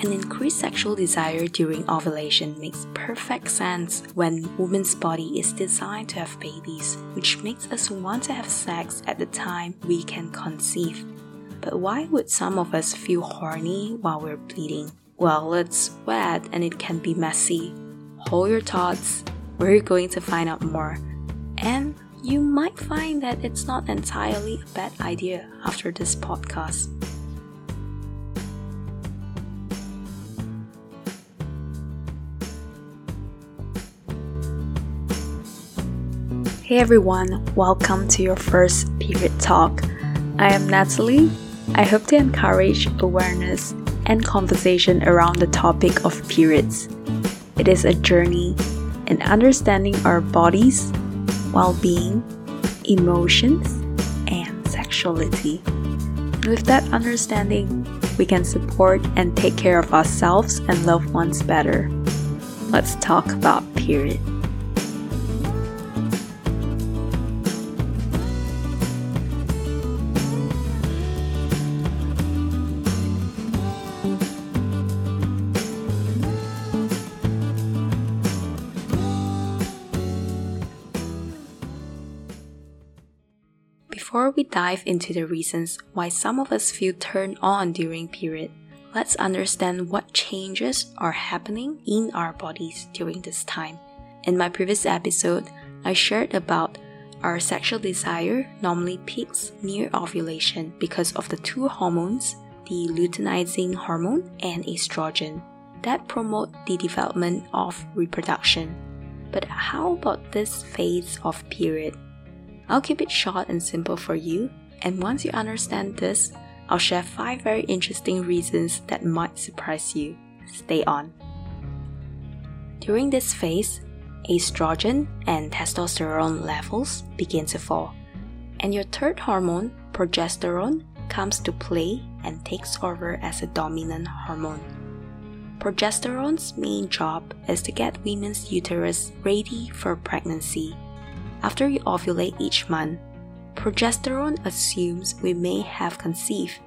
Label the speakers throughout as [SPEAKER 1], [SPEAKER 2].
[SPEAKER 1] An increased sexual desire during ovulation makes perfect sense when woman's body is designed to have babies, which makes us want to have sex at the time we can conceive. But why would some of us feel horny while we're bleeding? Well, it's wet and it can be messy. Hold your thoughts, we're going to find out more. And you might find that it's not entirely a bad idea after this podcast. Hey everyone, welcome to your first period talk. I am Natalie. I hope to encourage awareness and conversation around the topic of periods. It is a journey in understanding our bodies, well being, emotions, and sexuality. With that understanding, we can support and take care of ourselves and loved ones better. Let's talk about period. Dive into the reasons why some of us feel turned on during period, let's understand what changes are happening in our bodies during this time. In my previous episode, I shared about our sexual desire normally peaks near ovulation because of the two hormones, the luteinizing hormone and estrogen, that promote the development of reproduction. But how about this phase of period? I'll keep it short and simple for you, and once you understand this, I'll share 5 very interesting reasons that might surprise you. Stay on. During this phase, estrogen and testosterone levels begin to fall, and your third hormone, progesterone, comes to play and takes over as a dominant hormone. Progesterone's main job is to get women's uterus ready for pregnancy after you ovulate each month, progesterone assumes we may have conceived.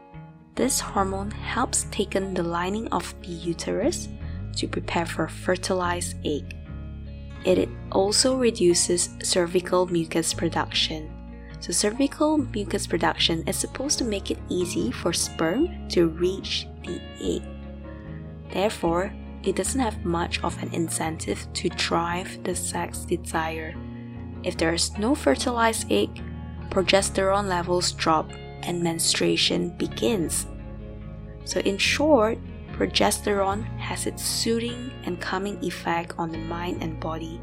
[SPEAKER 1] This hormone helps thicken the lining of the uterus to prepare for fertilized egg. It also reduces cervical mucus production. So, cervical mucus production is supposed to make it easy for sperm to reach the egg. Therefore, it doesn't have much of an incentive to drive the sex desire if there is no fertilized egg, progesterone levels drop and menstruation begins. So, in short, progesterone has its soothing and calming effect on the mind and body.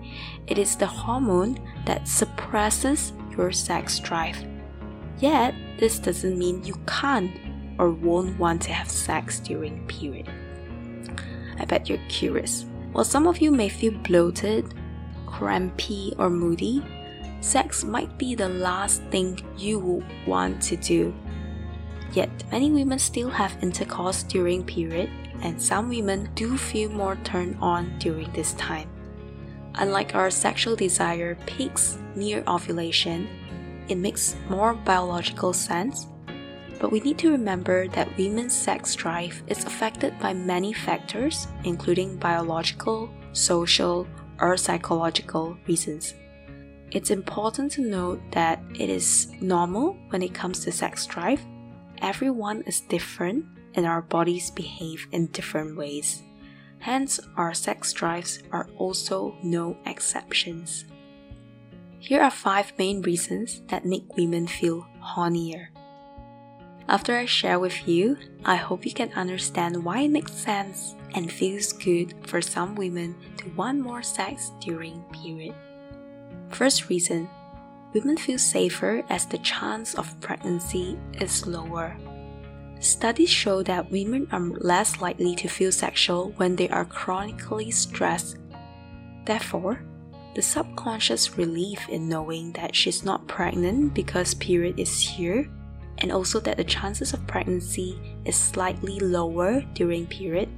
[SPEAKER 1] It is the hormone that suppresses your sex drive. Yet, this doesn't mean you can't or won't want to have sex during period. I bet you're curious. While some of you may feel bloated, crampy, or moody, sex might be the last thing you would want to do. Yet, many women still have intercourse during period, and some women do feel more turned on during this time. Unlike our sexual desire peaks near ovulation, it makes more biological sense. But we need to remember that women's sex drive is affected by many factors, including biological, social, or psychological reasons. It's important to note that it is normal when it comes to sex drive. Everyone is different and our bodies behave in different ways. Hence, our sex drives are also no exceptions. Here are five main reasons that make women feel hornier. After I share with you, I hope you can understand why it makes sense and feels good for some women to want more sex during period. First reason, women feel safer as the chance of pregnancy is lower. Studies show that women are less likely to feel sexual when they are chronically stressed. Therefore, the subconscious relief in knowing that she's not pregnant because period is here and also that the chances of pregnancy is slightly lower during period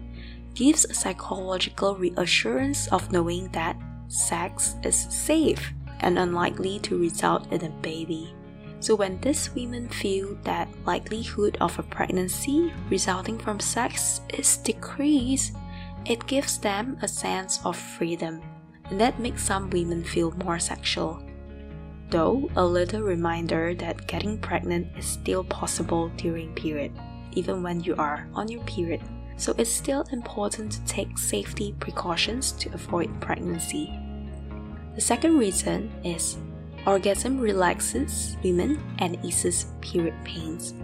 [SPEAKER 1] gives a psychological reassurance of knowing that sex is safe and unlikely to result in a baby. So, when these women feel that likelihood of a pregnancy resulting from sex is decreased, it gives them a sense of freedom, and that makes some women feel more sexual. Though, a little reminder that getting pregnant is still possible during period, even when you are on your period. So, it's still important to take safety precautions to avoid pregnancy. The second reason is Orgasm relaxes women and eases period pains.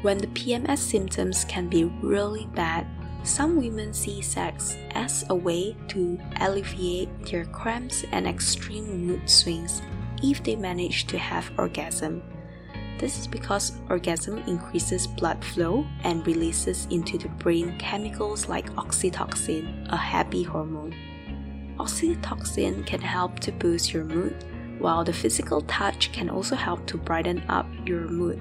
[SPEAKER 1] When the PMS symptoms can be really bad, some women see sex as a way to alleviate their cramps and extreme mood swings if they manage to have orgasm. This is because orgasm increases blood flow and releases into the brain chemicals like oxytocin, a happy hormone. Oxytocin can help to boost your mood while the physical touch can also help to brighten up your mood.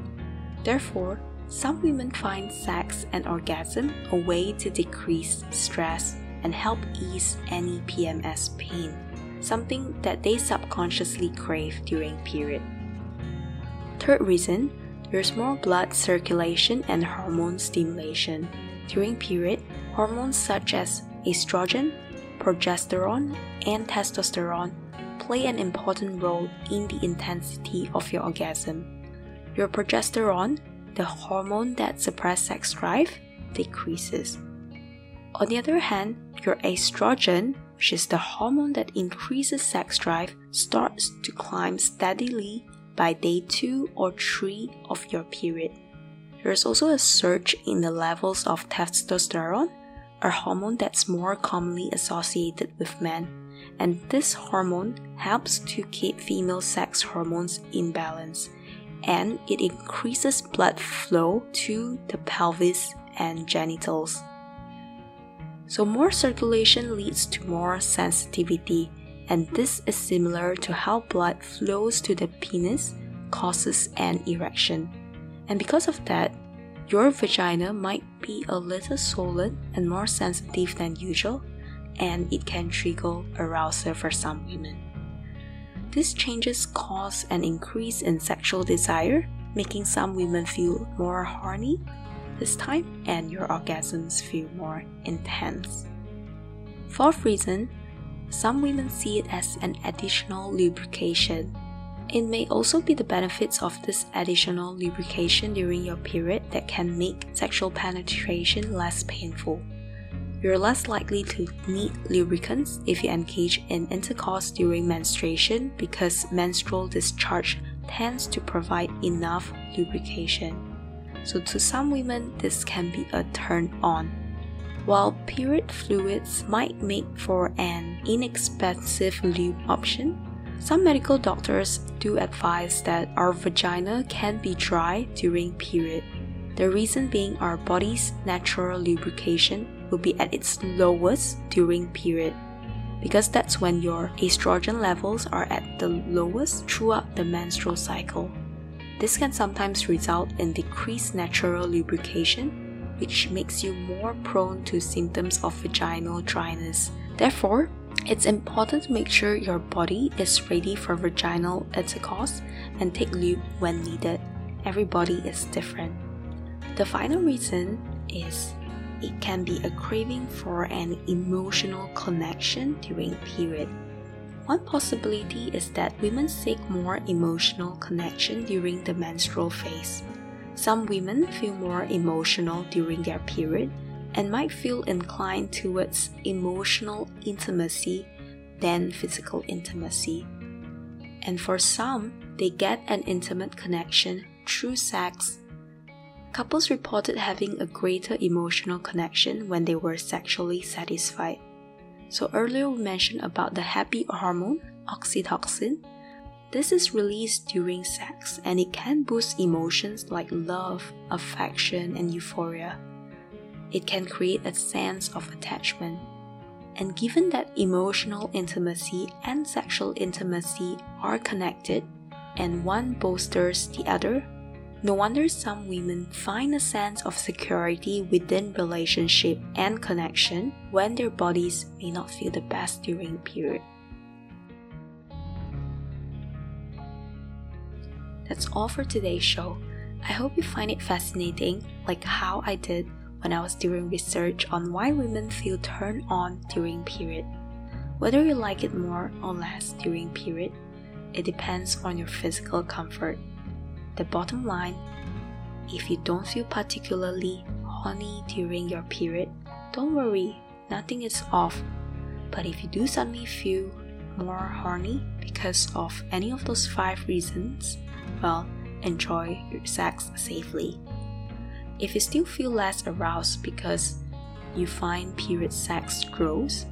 [SPEAKER 1] Therefore, some women find sex and orgasm a way to decrease stress and help ease any PMS pain, something that they subconsciously crave during period. Third reason, there's more blood circulation and hormone stimulation. During period, hormones such as estrogen, progesterone, and testosterone play an important role in the intensity of your orgasm. Your progesterone, the hormone that suppresses sex drive, decreases. On the other hand, your estrogen, which is the hormone that increases sex drive, starts to climb steadily by day 2 or 3 of your period. There is also a surge in the levels of testosterone, a hormone that's more commonly associated with men and this hormone helps to keep female sex hormones in balance and it increases blood flow to the pelvis and genitals. So, more circulation leads to more sensitivity, and this is similar to how blood flows to the penis causes an erection. And because of that, your vagina might be a little swollen and more sensitive than usual, and it can trigger arousal for some women. These changes cause an increase in sexual desire, making some women feel more horny this time and your orgasms feel more intense. Fourth reason, some women see it as an additional lubrication. It may also be the benefits of this additional lubrication during your period that can make sexual penetration less painful. You're less likely to need lubricants if you engage in intercourse during menstruation because menstrual discharge tends to provide enough lubrication. So, to some women, this can be a turn on. While period fluids might make for an inexpensive lube option, some medical doctors do advise that our vagina can be dry during period. The reason being our body's natural lubrication will be at its lowest during period because that's when your estrogen levels are at the lowest throughout the menstrual cycle. This can sometimes result in decreased natural lubrication, which makes you more prone to symptoms of vaginal dryness. Therefore, it's important to make sure your body is ready for vaginal intercourse and take lube when needed. Everybody is different. The final reason is it can be a craving for an emotional connection during period. One possibility is that women seek more emotional connection during the menstrual phase. Some women feel more emotional during their period and might feel inclined towards emotional intimacy than physical intimacy. And for some, they get an intimate connection through sex Couples reported having a greater emotional connection when they were sexually satisfied. So, earlier we mentioned about the happy hormone, oxytocin. This is released during sex and it can boost emotions like love, affection, and euphoria. It can create a sense of attachment. And given that emotional intimacy and sexual intimacy are connected, and one bolsters the other, no wonder some women find a sense of security within relationship and connection when their bodies may not feel the best during period. That's all for today's show. I hope you find it fascinating, like how I did when I was doing research on why women feel turned on during period. Whether you like it more or less during period, it depends on your physical comfort. The bottom line, if you don't feel particularly horny during your period, don't worry, nothing is off. But if you do suddenly feel more horny because of any of those five reasons, well, enjoy your sex safely. If you still feel less aroused because you find period sex gross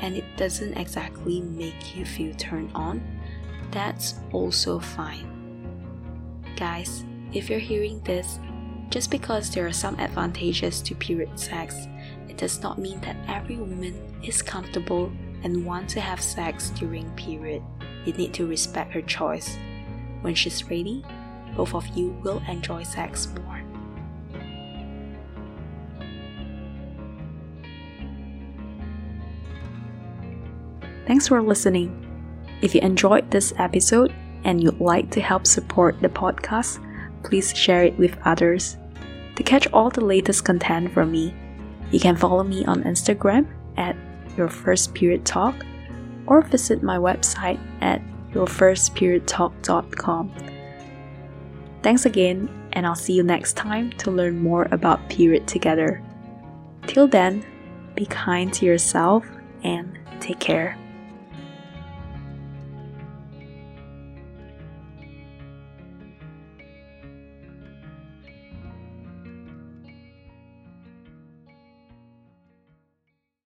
[SPEAKER 1] and it doesn't exactly make you feel turned on, that's also fine. Guys, if you're hearing this, just because there are some advantages to period sex, it does not mean that every woman is comfortable and wants to have sex during period. You need to respect her choice. When she's ready, both of you will enjoy sex more. Thanks for listening. If you enjoyed this episode and you'd like to help support the podcast, please share it with others. To catch all the latest content from me, you can follow me on Instagram at Your First Period Talk or visit my website at yourfirstperiodtalk.com. Thanks again, and I'll see you next time to learn more about period together. Till then, be kind to yourself and take care.